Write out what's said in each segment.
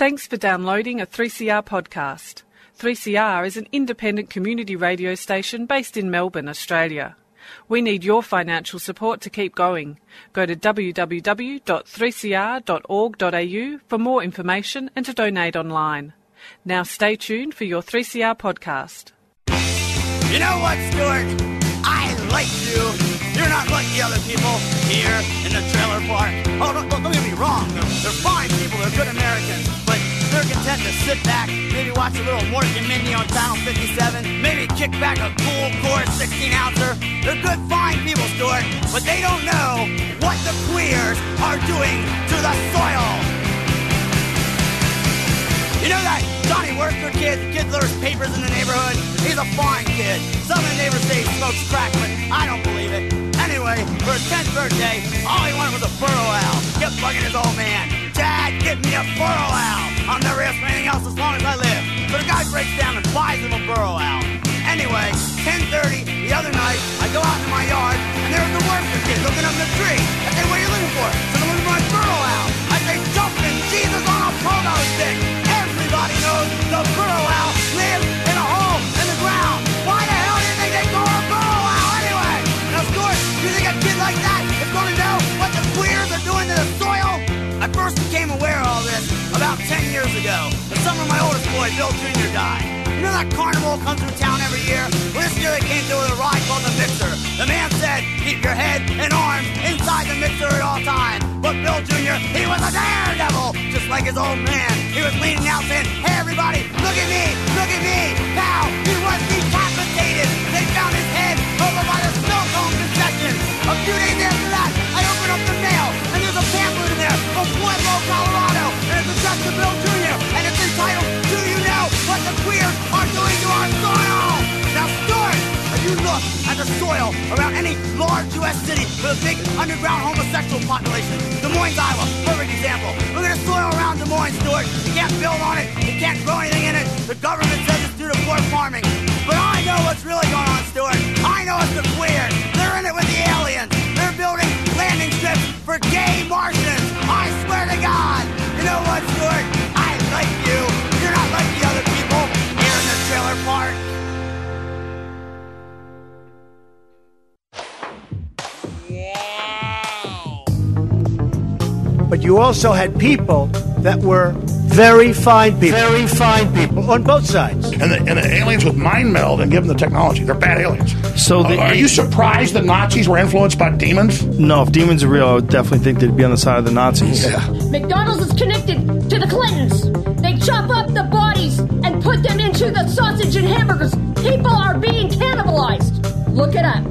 Thanks for downloading a 3CR podcast. 3CR is an independent community radio station based in Melbourne, Australia. We need your financial support to keep going. Go to www.3cr.org.au for more information and to donate online. Now stay tuned for your 3CR podcast. You know what, Stuart? I like you. You're not like the other people here in the trailer park. Oh, don't, don't get me wrong. They're, fine people. They're good Americans. They're content to sit back, maybe watch a little Mork and Mindy on Channel 57, maybe kick back a cool Coors 16 ouncer. They're good, fine people, Stuart, but they don't know what the queers are doing to the soil. You know that Johnny Worster kid, the kid lures papers in the neighborhood? He's a fine kid. Some of the neighbors say he smokes crack, but I don't believe it. Anyway, for his 10th birthday, all he wanted was a burrow owl. As long as I live. But the guy breaks down and buys him a burrow owl. Anyway, 10.30 the other night, I go out in my yard, and there's the Worster kid looking up in the tree. I say, what are you looking for? So I'm looking for my burrow owl. I say, jumping Jesus on a pogo stick. Everybody knows the burrow owl lives in a hole in the ground. Why the hell do you think they call a burrow owl anyway? And of course, you think a kid like that is going to know what the queers are doing to the soil? I first became aware of all this about 10 years ago, the my oldest boy, Bill Jr., died. You know that carnival comes through town every year? Well, this year they came through with a ride called the Mixer. The man said, keep your head and arms inside the mixer at all times. But Bill Jr., he was a daredevil, just like his old man. He was leaning out saying, hey everybody, look at me, look at me. Now, he was decapitated. They found his head over by the snow cone concession. A few days at the soil around any large U.S. city with a big underground homosexual population, Des Moines, Iowa, perfect example. Look at the soil around Des Moines, Stuart. You can't build on it. You can't grow anything in it. The government says it's due to poor farming. But I know what's really going on, Stuart. I know it's the queers. They're in it with the aliens. They're building landing strips for gay Martians. I swear to God. You know what, But you also had people that were very fine people. Very fine people on both sides. And the, and the aliens would mind meld and give them the technology. They're bad aliens. So the- Uh, are you surprised the Nazis were influenced by demons? No, if demons are real, I would definitely think they'd be on the side of the Nazis. Yeah. McDonald's is connected to the Clintons. They chop up the bodies and put them into the sausage and hamburgers. People are being cannibalized. Look it up.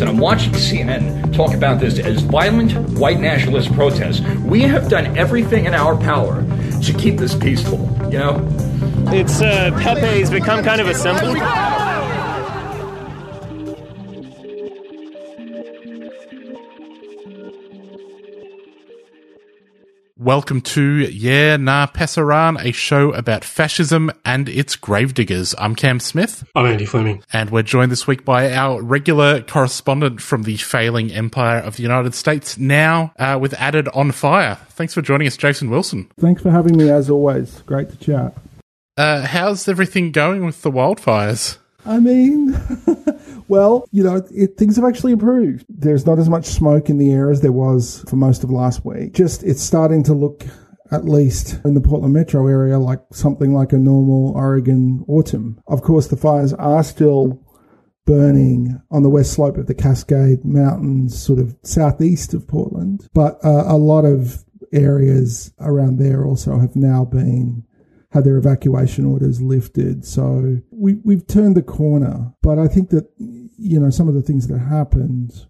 And I'm watching CNN talk about this as violent white nationalist protests. We have done everything in our power to keep this peaceful, you know? It's uh, Pepe's become kind of a symbol. Welcome to Yeah Nah Pasaran, a show about fascism and its gravediggers. I'm Cam Smith. I'm Andy Fleming. And we're joined this week by our regular correspondent from the failing empire of the United States, now uh, with Added on Fire. Thanks for joining us, Jason Wilson. Thanks for having me as always. Great to chat. Uh, how's everything going with the wildfires? I mean, well, you know, it, things have actually improved. There's not as much smoke in the air as there was for most of last week. Just it's starting to look, at least in the Portland metro area, like something like a normal Oregon autumn. Of course, the fires are still burning on the west slope of the Cascade Mountains, sort of southeast of Portland, but uh, a lot of areas around there also have now been had their evacuation orders lifted. So we, we've turned the corner. But I think that, you know, some of the things that happened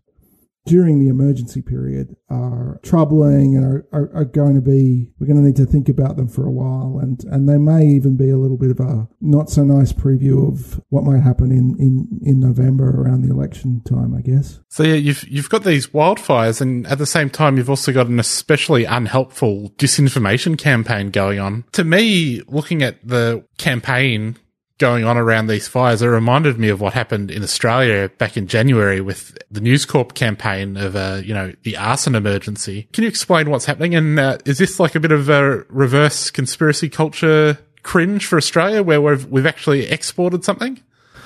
during the emergency period are troubling and are, are, are, going to be, we're going to need to think about them for a while. And, and they may even be a little bit of a not so nice preview of what might happen in, in, in November around the election time, I guess. So yeah, you've, you've got these wildfires and at the same time, you've also got an especially unhelpful disinformation campaign going on. To me, looking at the campaign going on around these fires, it reminded me of what happened in Australia back in January with the News Corp campaign of, uh, you know, the arson emergency. Can you explain what's happening? And uh, is this like a bit of a reverse conspiracy culture cringe for Australia where we've, we've actually exported something?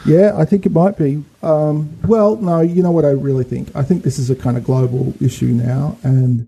Yeah, I think it might be. Um, well, no, you know what I really think? I think this is a kind of global issue now, and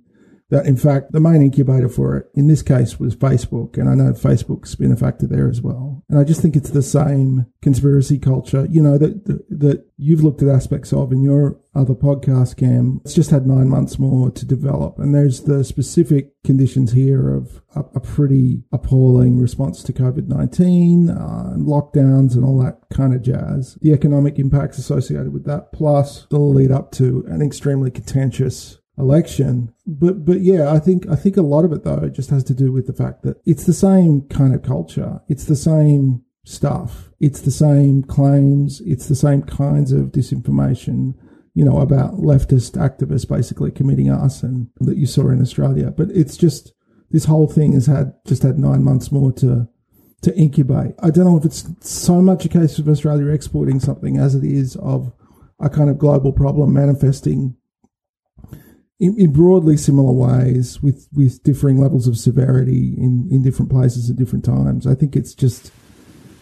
that in fact the main incubator for it in this case was Facebook, and I know Facebook's been a factor there as well. And I just think it's the same conspiracy culture, you know, that that you've looked at aspects of in your other podcast, Cam. It's just had nine months more to develop, and there's the specific conditions here of a, a pretty appalling response to COVID nineteen, uh, and lockdowns, and all that kind of jazz. The economic impacts associated with that, plus the lead up to an extremely contentious election. But but yeah, I think I think a lot of it though just has to do with the fact that it's the same kind of culture. It's the same stuff. It's the same claims. It's the same kinds of disinformation. You know about leftist activists basically committing arson that you saw in Australia. But it's just this whole thing has had just had nine months more to to incubate. I don't know if it's so much a case of Australia exporting something as it is of a kind of global problem manifesting in, in, broadly similar ways with, with differing levels of severity in, in different places at different times. I think it's just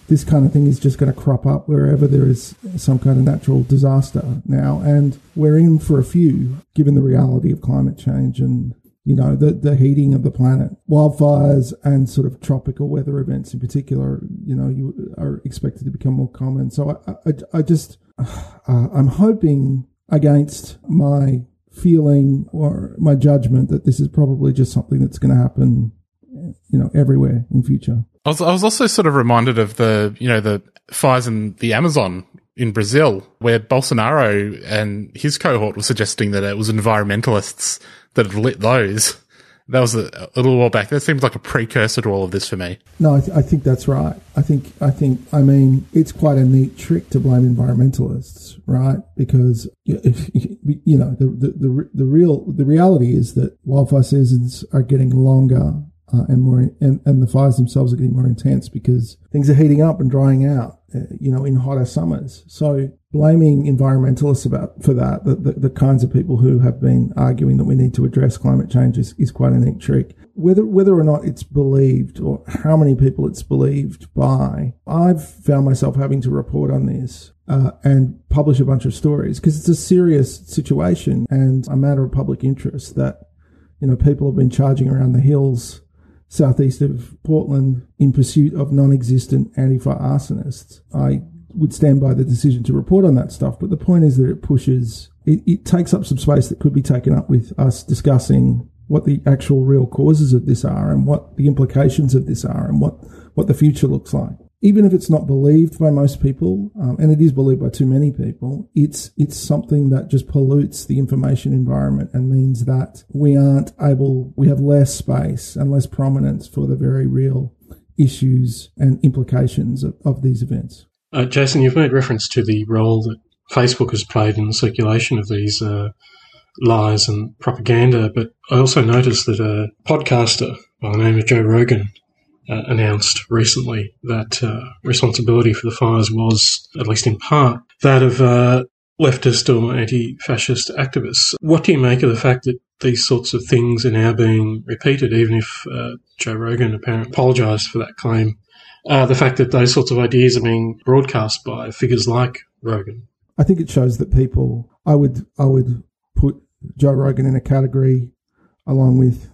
this kind of thing is just going to crop up wherever there is some kind of natural disaster now. And we're in for a few, given the reality of climate change and, you know, the, the heating of the planet. Wildfires and sort of tropical weather events in particular, you know, you are expected to become more common. So I, I, I just, uh, I'm hoping against my feeling or my judgment that this is probably just something that's going to happen, you know, everywhere in future. I was, I was also sort of reminded of the, you know, the fires in the Amazon in Brazil, where Bolsonaro and his cohort were suggesting that it was environmentalists that had lit those that was a, a, little while back. That seems like a precursor to all of this for me. No, I, th- I, think that's right. I think I think I mean it's quite a neat trick to blame environmentalists, right? Because you know the the the, the real the reality is that wildfire seasons are getting longer uh, and more, and, and the fires themselves are getting more intense because things are heating up and drying out, uh, you know, in hotter summers. So blaming environmentalists about for that, the, the, the, kinds of people who have been arguing that we need to address climate change is, is quite a neat trick. Whether whether or not it's believed or how many people it's believed by, I've found myself having to report on this uh, and publish a bunch of stories because it's a serious situation and a matter of public interest that you know people have been charging around the hills southeast of Portland in pursuit of non-existent anti-fire arsonists. I would stand by the decision to report on that stuff, but the point is that it pushes, it, it takes up some space that could be taken up with us discussing what the actual real causes of this are and what the implications of this are and what, what the future looks like even if it's not believed by most people, um, and it is believed by too many people, it's it's something that just pollutes the information environment and means that we aren't able, we have less space and less prominence for the very real issues and implications of, of these events. Uh, Jason, you've made reference to the role that Facebook has played in the circulation of these uh, lies and propaganda, but I also noticed that a podcaster by the name of Joe Rogan uh, announced recently that uh, responsibility for the fires was, at least in part, that of uh, leftist or anti-fascist activists. What do you make of the fact that these sorts of things are now being repeated, even if uh, Joe Rogan apparently apologised for that claim? Uh, the fact that those sorts of ideas are being broadcast by figures like Rogan. I think it shows that people. I would I would put Joe Rogan in a category along with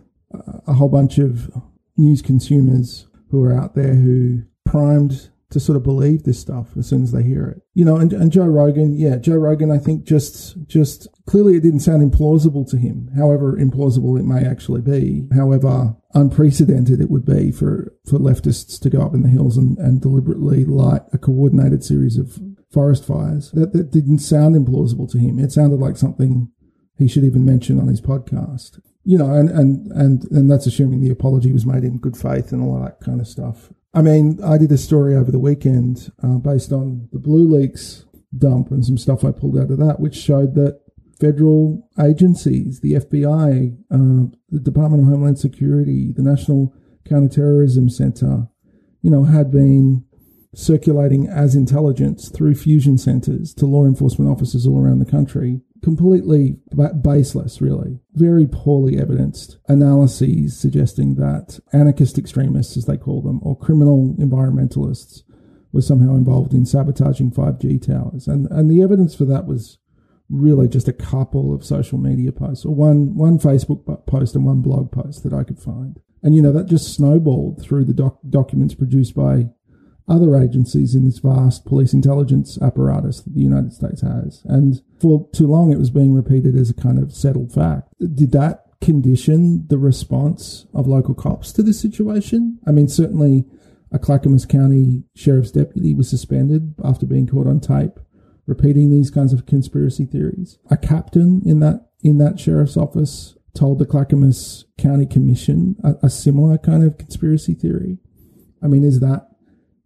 a whole bunch of news consumers who are out there who primed to sort of believe this stuff as soon as they hear it. You know, and, and Joe Rogan, yeah, Joe Rogan, I think just, just clearly it didn't sound implausible to him, however implausible it may actually be, however unprecedented it would be for, for leftists to go up in the hills and, and deliberately light a coordinated series of forest fires. That, that didn't sound implausible to him. It sounded like something he should even mention on his podcast you know, and, and, and, and that's assuming the apology was made in good faith and all that kind of stuff. I mean, I did a story over the weekend uh, based on the Blue Leaks dump and some stuff I pulled out of that, which showed that federal agencies, the FBI, uh, the Department of Homeland Security, the National Counterterrorism Center, you know, had been circulating as intelligence through fusion centres to law enforcement officers all around the country completely baseless, really. Very poorly evidenced analyses suggesting that anarchist extremists, as they call them, or criminal environmentalists, were somehow involved in sabotaging 5G towers. And, and the evidence for that was really just a couple of social media posts, or one, one Facebook post and one blog post that I could find. And, you know, that just snowballed through the doc- documents produced by other agencies in this vast police intelligence apparatus that the United States has. And for too long, it was being repeated as a kind of settled fact. Did that condition the response of local cops to this situation? I mean, certainly a Clackamas County Sheriff's deputy was suspended after being caught on tape repeating these kinds of conspiracy theories. A captain in that in that sheriff's office told the Clackamas County Commission a, a similar kind of conspiracy theory. I mean, is that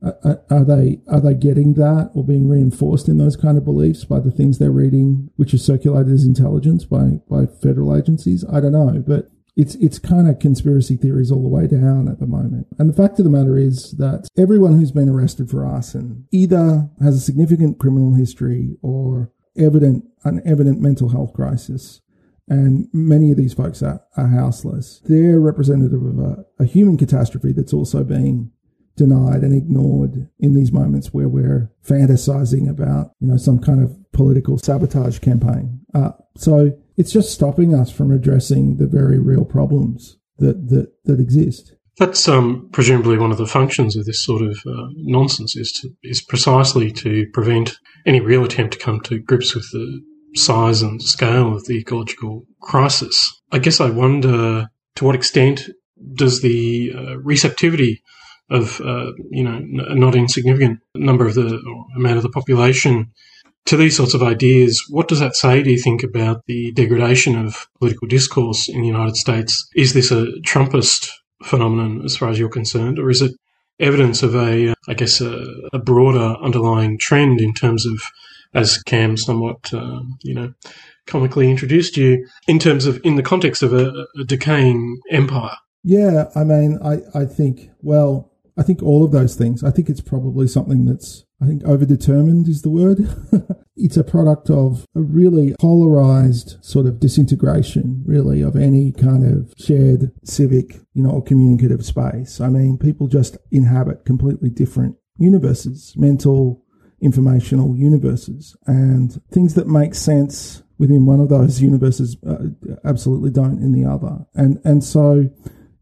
Uh, uh, are they are they getting that or being reinforced in those kind of beliefs by the things they're reading, which is circulated as intelligence by by federal agencies? I don't know, but it's it's kind of conspiracy theories all the way down at the moment. And the fact of the matter is that everyone who's been arrested for arson either has a significant criminal history or evident an evident mental health crisis. And many of these folks are, are houseless. They're representative of a, a human catastrophe that's also being denied and ignored in these moments where we're fantasizing about, you know, some kind of political sabotage campaign. Uh, so it's just stopping us from addressing the very real problems that, that, that exist. That's um, presumably one of the functions of this sort of uh, nonsense is to, is precisely to prevent any real attempt to come to grips with the size and scale of the ecological crisis. I guess I wonder to what extent does the uh, receptivity of uh, you know a not insignificant number of the amount of the population to these sorts of ideas. What does that say, do you think, about the degradation of political discourse in the United States? Is this a Trumpist phenomenon as far as you're concerned, or is it evidence of a, I guess, a, a broader underlying trend in terms of, as Cam somewhat, uh, you know, comically introduced you, in terms of, in the context of a, a decaying empire? Yeah, I mean, I, I think, well, I think all of those things. I think it's probably something that's, I think overdetermined is the word. it's a product of a really polarized sort of disintegration, really, of any kind of shared civic, you know, or communicative space. I mean, people just inhabit completely different universes, mental, informational universes, and things that make sense within one of those universes uh, absolutely don't in the other. And, and so,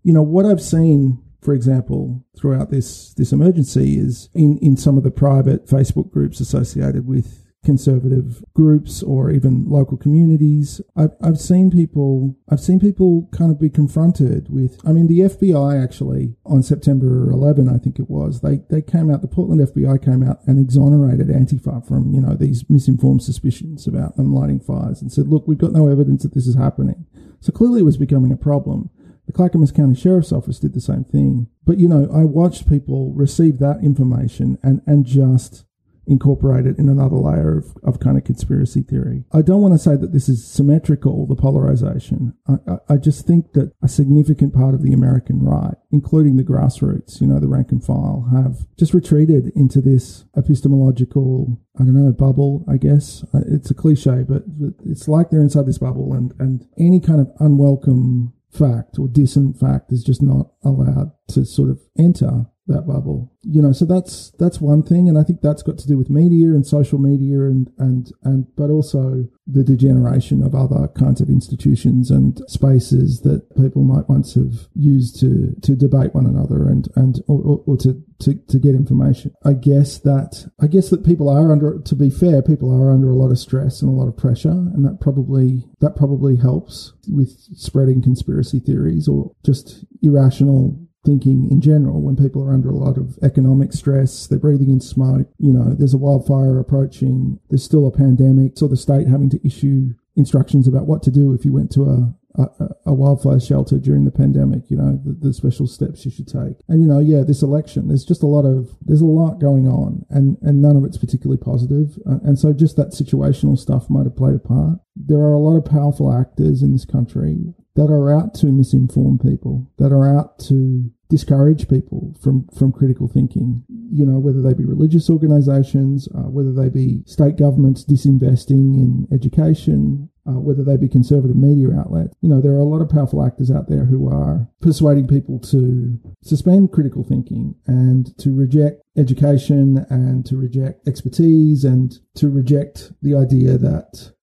you know, what I've seen for example, throughout this, this emergency is in, in some of the private Facebook groups associated with conservative groups or even local communities. I've, I've seen people, I've seen people kind of be confronted with, I mean, the FBI actually on September 11, I think it was, they, they came out, the Portland FBI came out and exonerated Antifa from, you know, these misinformed suspicions about them lighting fires and said, look, we've got no evidence that this is happening. So clearly it was becoming a problem. The Clackamas County Sheriff's Office did the same thing. But, you know, I watched people receive that information and, and just incorporate it in another layer of, of kind of conspiracy theory. I don't want to say that this is symmetrical, the polarization. I, I, I, just think that a significant part of the American right, including the grassroots, you know, the rank and file, have just retreated into this epistemological, I don't know, bubble, I guess. Uh, it's a cliche, but it's like they're inside this bubble and, and any kind of unwelcome fact or decent fact is just not allowed to sort of enter that bubble. You know, so that's that's one thing, and I think that's got to do with media and social media, and and and but also the degeneration of other kinds of institutions and spaces that people might once have used to to debate one another and and or, or to, to to get information. I guess that I guess that people are under. To be fair, people are under a lot of stress and a lot of pressure, and that probably that probably helps with spreading conspiracy theories or just irrational thinking in general when people are under a lot of economic stress, they're breathing in smoke, you know, there's a wildfire approaching, there's still a pandemic, so the state having to issue instructions about what to do if you went to a a, a, wildfire shelter during the pandemic, you know, the, the, special steps you should take. And, you know, yeah, this election, there's just a lot of, there's a lot going on and, and none of it's particularly positive. Uh, and so just that situational stuff might have played a part. There are a lot of powerful actors in this country that are out to misinform people, that are out to discourage people from, from critical thinking, you know, whether they be religious organizations, uh, whether they be state governments disinvesting in education, uh, whether they be conservative media outlets. You know, there are a lot of powerful actors out there who are persuading people to suspend critical thinking and to reject education and to reject expertise and to reject the idea that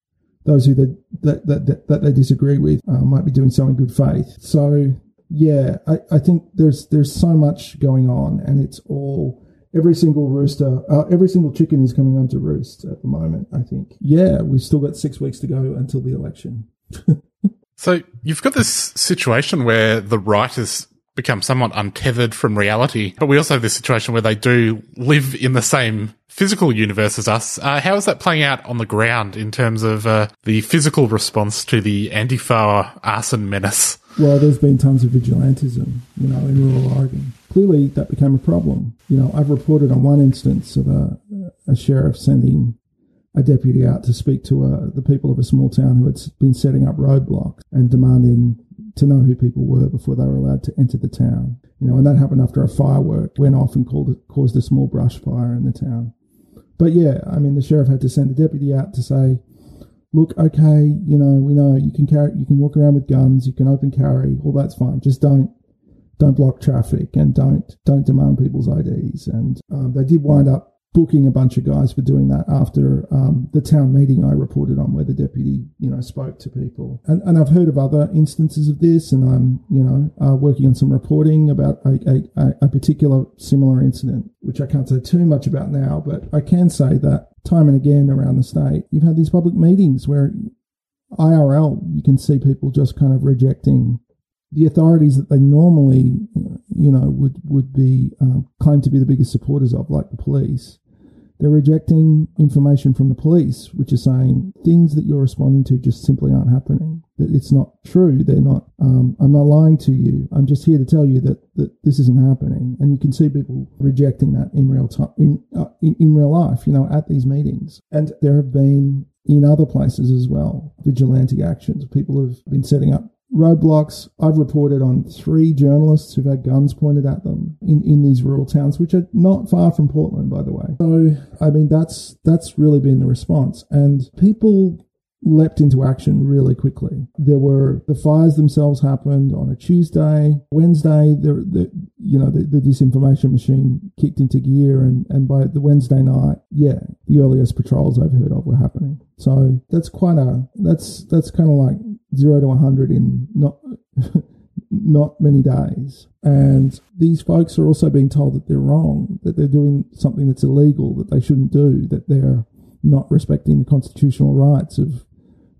those who they, that, that, that they disagree with uh, might be doing so in good faith. So yeah, I, I think there's there's so much going on, and it's all every single rooster, uh, every single chicken is coming home to roost at the moment. I think. Yeah, we've still got six weeks to go until the election. so you've got this situation where the right has become somewhat untethered from reality, but we also have this situation where they do live in the same physical universe as us. Uh, how is that playing out on the ground in terms of uh, the physical response to the Antifa arson menace? Well, there's been tons of vigilantism, you know, in rural Oregon. Clearly, that became a problem. You know, I've reported on one instance of a, a sheriff sending a deputy out to speak to uh, the people of a small town who had been setting up roadblocks and demanding to know who people were before they were allowed to enter the town. You know, and that happened after a firework went off and caused a small brush fire in the town. But yeah, I mean, the sheriff had to send a deputy out to say, look, okay, you know, we know you can carry, you can walk around with guns, you can open carry, all that's fine. Just don't, don't block traffic and don't, don't demand people's IDs. And um, they did wind up booking a bunch of guys for doing that after um, the town meeting I reported on where the deputy, you know, spoke to people. And, and I've heard of other instances of this and I'm, you know, uh, working on some reporting about a, a, a particular similar incident, which I can't say too much about now, but I can say that time and again around the state, you've had these public meetings where IRL, you can see people just kind of rejecting the authorities that they normally, you know, would would be um, claimed to be the biggest supporters of, like the police, they're rejecting information from the police, which is saying things that you're responding to just simply aren't happening. That it's not true. They're not. Um, I'm not lying to you. I'm just here to tell you that that this isn't happening. And you can see people rejecting that in real time, in, uh, in in real life. You know, at these meetings. And there have been in other places as well vigilante actions. People have been setting up roadblocks. I've reported on three journalists who've had guns pointed at them in, in these rural towns, which are not far from Portland, by the way. So, I mean, that's, that's really been the response. And people leapt into action really quickly. There were the fires themselves happened on a Tuesday, Wednesday. The, the you know the, the, disinformation machine kicked into gear, and and by the Wednesday night, yeah, the earliest patrols I've heard of were happening. So that's quite a that's that's kind of like zero to 100 in not not many days. And these folks are also being told that they're wrong, that they're doing something that's illegal, that they shouldn't do, that they're not respecting the constitutional rights of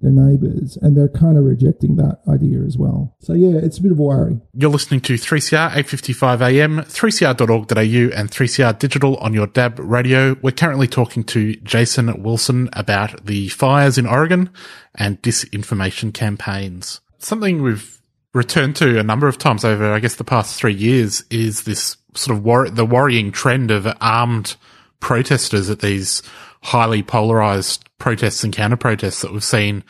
their neighbours, and they're kind of rejecting that idea as well. So yeah, it's a bit of a worry. You're listening to 3CR 855 AM, 3cr.org.au and 3CR Digital on your DAB radio. We're currently talking to Jason Wilson about the fires in Oregon and disinformation campaigns. Something we've returned to a number of times over, I guess, the past three years is this sort of wor- the worrying trend of armed protesters at these highly polarized protests and counter protests that we've seen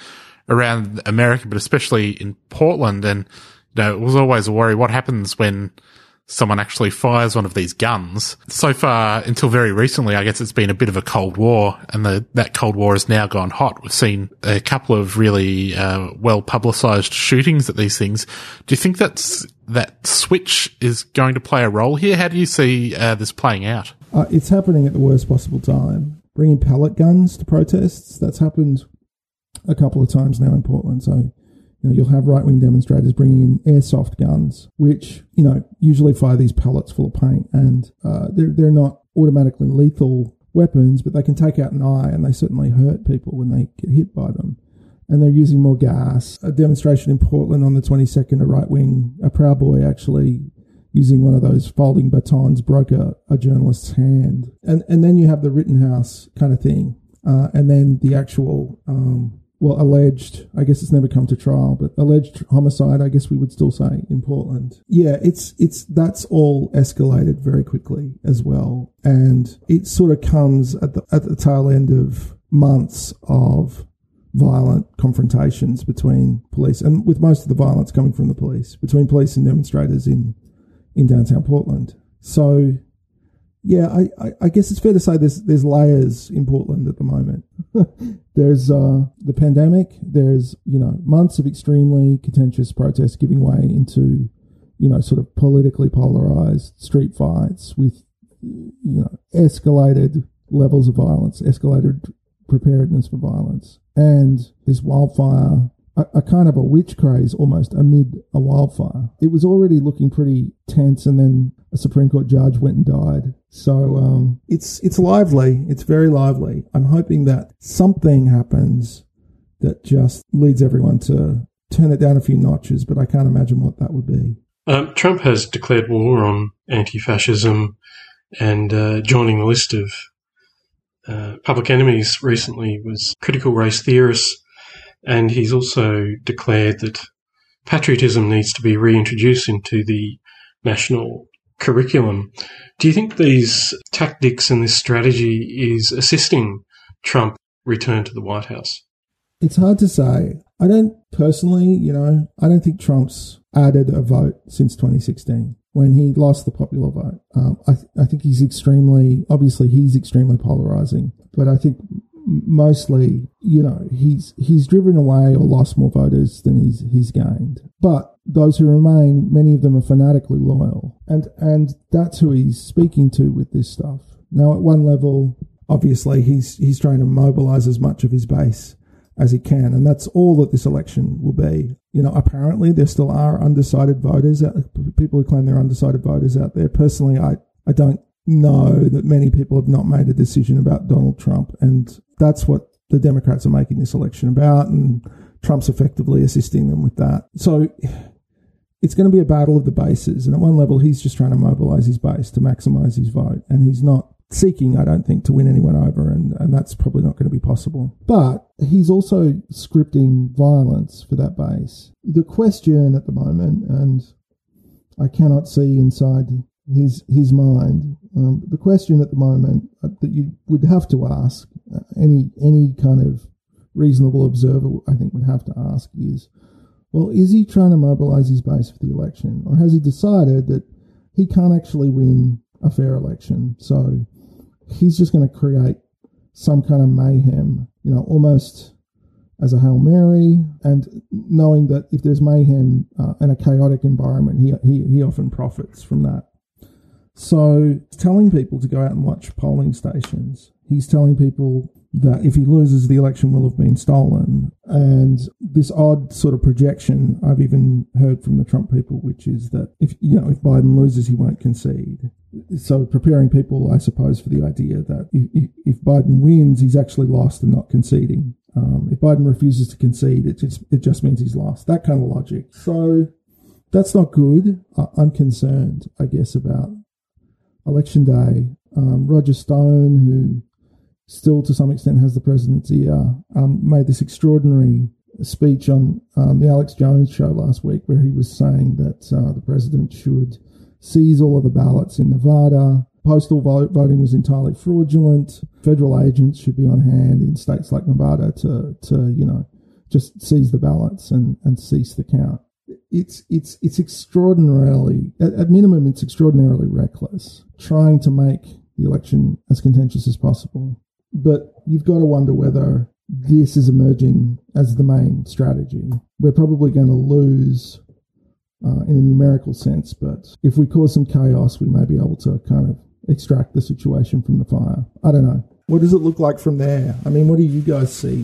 around America, but especially in Portland. And, you know, it was always a worry. What happens when someone actually fires one of these guns? So far, until very recently, I guess it's been a bit of a cold war and the, that cold war has now gone hot. We've seen a couple of really, uh, well publicized shootings at these things. Do you think that's, that switch is going to play a role here? How do you see, uh, this playing out? Uh, it's happening at the worst possible time bringing pellet guns to protests. That's happened a couple of times now in Portland. So, you know, you'll have right wing demonstrators bringing in airsoft guns, which, you know, usually fire these pellets full of paint and uh, they're, they're not automatically lethal weapons, but they can take out an eye and they certainly hurt people when they get hit by them. And they're using more gas. A demonstration in Portland on the 22nd, a right wing, a Proud Boy actually using one of those folding batons broke a, a journalist's hand. And, and then you have the Rittenhouse kind of thing. Uh, and then the actual, um, well, alleged, I guess it's never come to trial, but alleged homicide, I guess we would still say in Portland. Yeah, it's, it's, that's all escalated very quickly as well. And it sort of comes at the, at the tail end of months of violent confrontations between police, and with most of the violence coming from the police, between police and demonstrators in, in downtown Portland. So, yeah, I, I, I guess it's fair to say there's there's layers in Portland at the moment. there's uh, the pandemic. There's you know months of extremely contentious protests giving way into you know sort of politically polarized street fights with you know escalated levels of violence, escalated preparedness for violence, and this wildfire a, a, kind of a witch craze almost amid a wildfire. It was already looking pretty tense, and then a Supreme Court judge went and died. So um, it's it's lively. It's very lively. I'm hoping that something happens that just leads everyone to turn it down a few notches, but I can't imagine what that would be. Um, Trump has declared war on anti-fascism and uh, joining the list of uh, public enemies recently was critical race theorists and he's also declared that patriotism needs to be reintroduced into the national curriculum. Do you think these tactics and this strategy is assisting Trump return to the White House? It's hard to say. I don't personally, you know, I don't think Trump's added a vote since 2016 when he lost the popular vote. Um, I, th- I think he's extremely, obviously, he's extremely polarizing, but I think mostly, you know, he's he's driven away or lost more voters than he's he's gained. But those who remain, many of them are fanatically loyal, and and that's who he's speaking to with this stuff. Now, at one level, obviously, he's he's trying to mobilize as much of his base as he can, and that's all that this election will be. You know, apparently there still are undecided voters, uh, people who claim they're undecided voters out there. Personally, I I don't know that many people have not made a decision about Donald Trump, and that's what the Democrats are making this election about, and Trump's effectively assisting them with that. So it's going to be a battle of the bases, and at one level, he's just trying to mobilize his base to maximize his vote, and he's not seeking, I don't think, to win anyone over, and, and that's probably not going to be possible. But he's also scripting violence for that base. The question at the moment, and I cannot see inside his his mind. Um, the question at the moment uh, that you would have to ask uh, any any kind of reasonable observer, I think, would have to ask is, well, is he trying to mobilise his base for the election, or has he decided that he can't actually win a fair election, so he's just going to create some kind of mayhem, you know, almost as a Hail Mary, and knowing that if there's mayhem uh, in a chaotic environment, he, he, he often profits from that. So, telling people to go out and watch polling stations, he's telling people that if he loses, the election will have been stolen. And this odd sort of projection I've even heard from the Trump people, which is that if you know if Biden loses, he won't concede. So preparing people, I suppose, for the idea that if, if Biden wins, he's actually lost and not conceding. Um, if Biden refuses to concede, it just it just means he's lost. That kind of logic. So that's not good. I'm concerned, I guess, about election day, um, Roger Stone, who still to some extent has the president's ear, um, made this extraordinary speech on um, the Alex Jones show last week, where he was saying that uh, the president should seize all of the ballots in Nevada. Postal vote, voting was entirely fraudulent. Federal agents should be on hand in states like Nevada to, to you know, just seize the ballots and, and cease the count it's it's it's extraordinarily at, at, minimum it's extraordinarily reckless trying to make the election as contentious as possible. But you've got to wonder whether this is emerging as the main strategy. We're probably going to lose uh, in a numerical sense but if we cause some chaos we may be able to kind of extract the situation from the fire. I don't know. What does it look like from there? I mean what do you guys see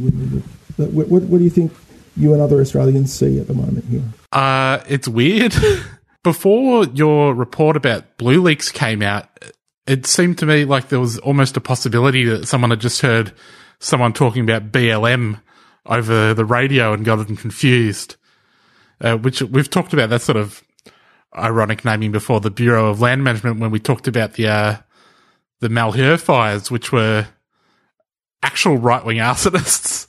what, what, what do you think you and other Australians see at the moment here? Uh, it's weird. Before your report about Blue Leaks came out, it seemed to me like there was almost a possibility that someone had just heard someone talking about BLM over the radio and gotten confused. Uh, which we've talked about that sort of ironic naming before the Bureau of Land Management when we talked about the uh, the Malheur fires, which were actual right wing arsonists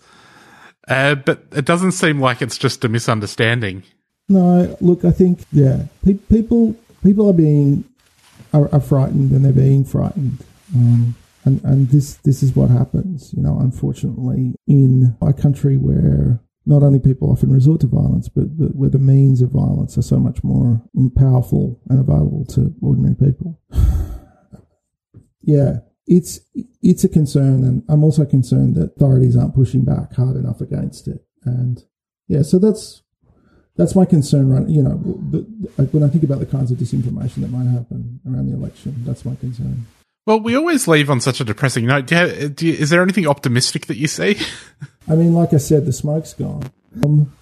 uh, but it doesn't seem like it's just a misunderstanding. No, look, I think yeah, pe- people people are being are, are, frightened and they're being frightened. Um, And, and this, this is what happens, you know, unfortunately, in a country where not only people often resort to violence, but, but where the means of violence are so much more powerful and available to ordinary people. yeah, it's it's a concern, and I'm also concerned that authorities aren't pushing back hard enough against it. And yeah, so that's that's my concern. Right, you know, when I think about the kinds of disinformation that might happen around the election, that's my concern. Well, we always leave on such a depressing note. Do you, do you, is there anything optimistic that you see? I mean, like I said, the smoke's gone. Um,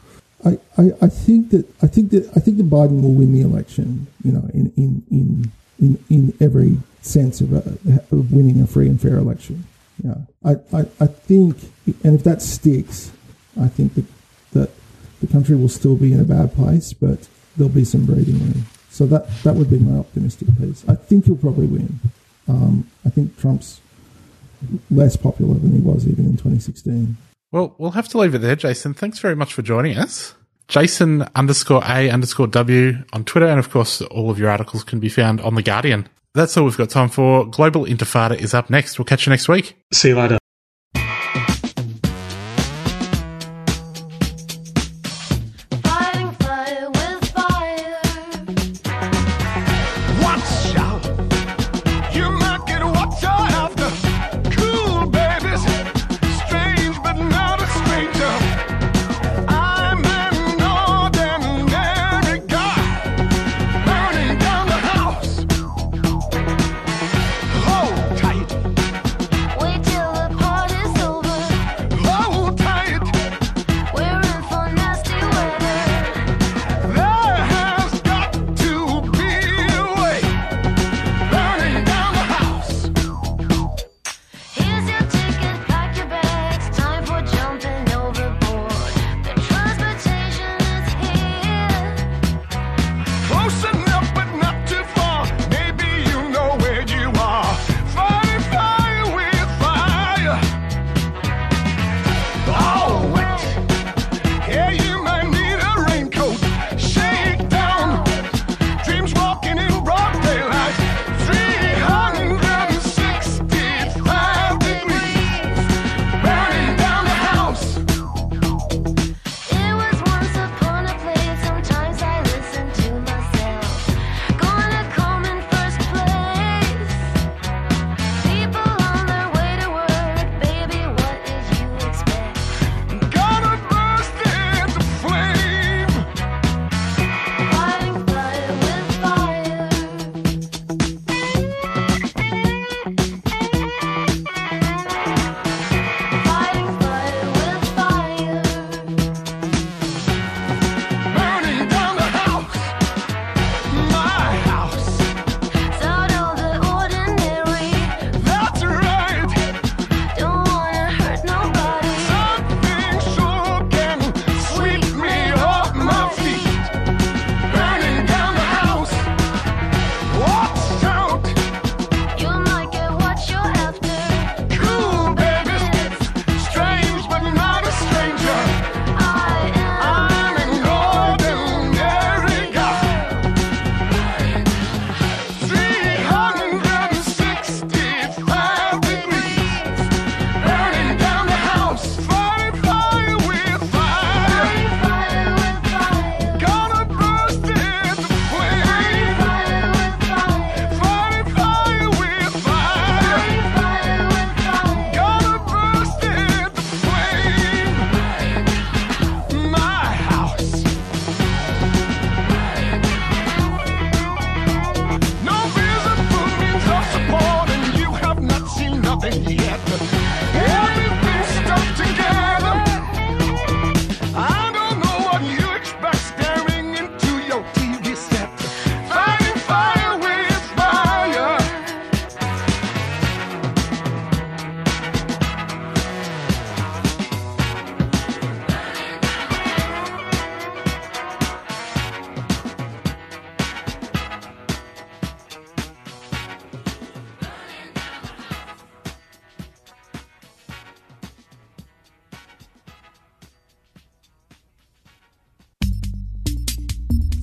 I, I, I think that I think that I think that Biden will win the election. You know, in in in in, in every sense of, of winning a free and fair election. Yeah, I, I, I think, and if that sticks, I think that that the country will still be in a bad place, but there'll be some breathing room. So that that would be my optimistic piece. I think he'll probably win. Um, I think Trump's less popular than he was even in 2016. Well, we'll have to leave it there, Jason. Thanks very much for joining us. Jason underscore A underscore W on Twitter, and of course, all of your articles can be found on The Guardian. That's all we've got time for. Global Intifada is up next. We'll catch you next week. See you later.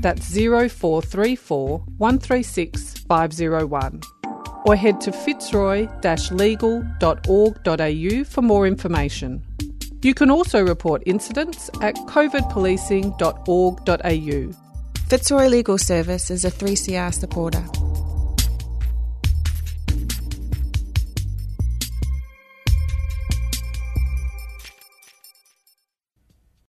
That's 0434 136 501. Or head to fitzroy legal.org.au for more information. You can also report incidents at covidpolicing.org.au. Fitzroy Legal Service is a 3CR supporter.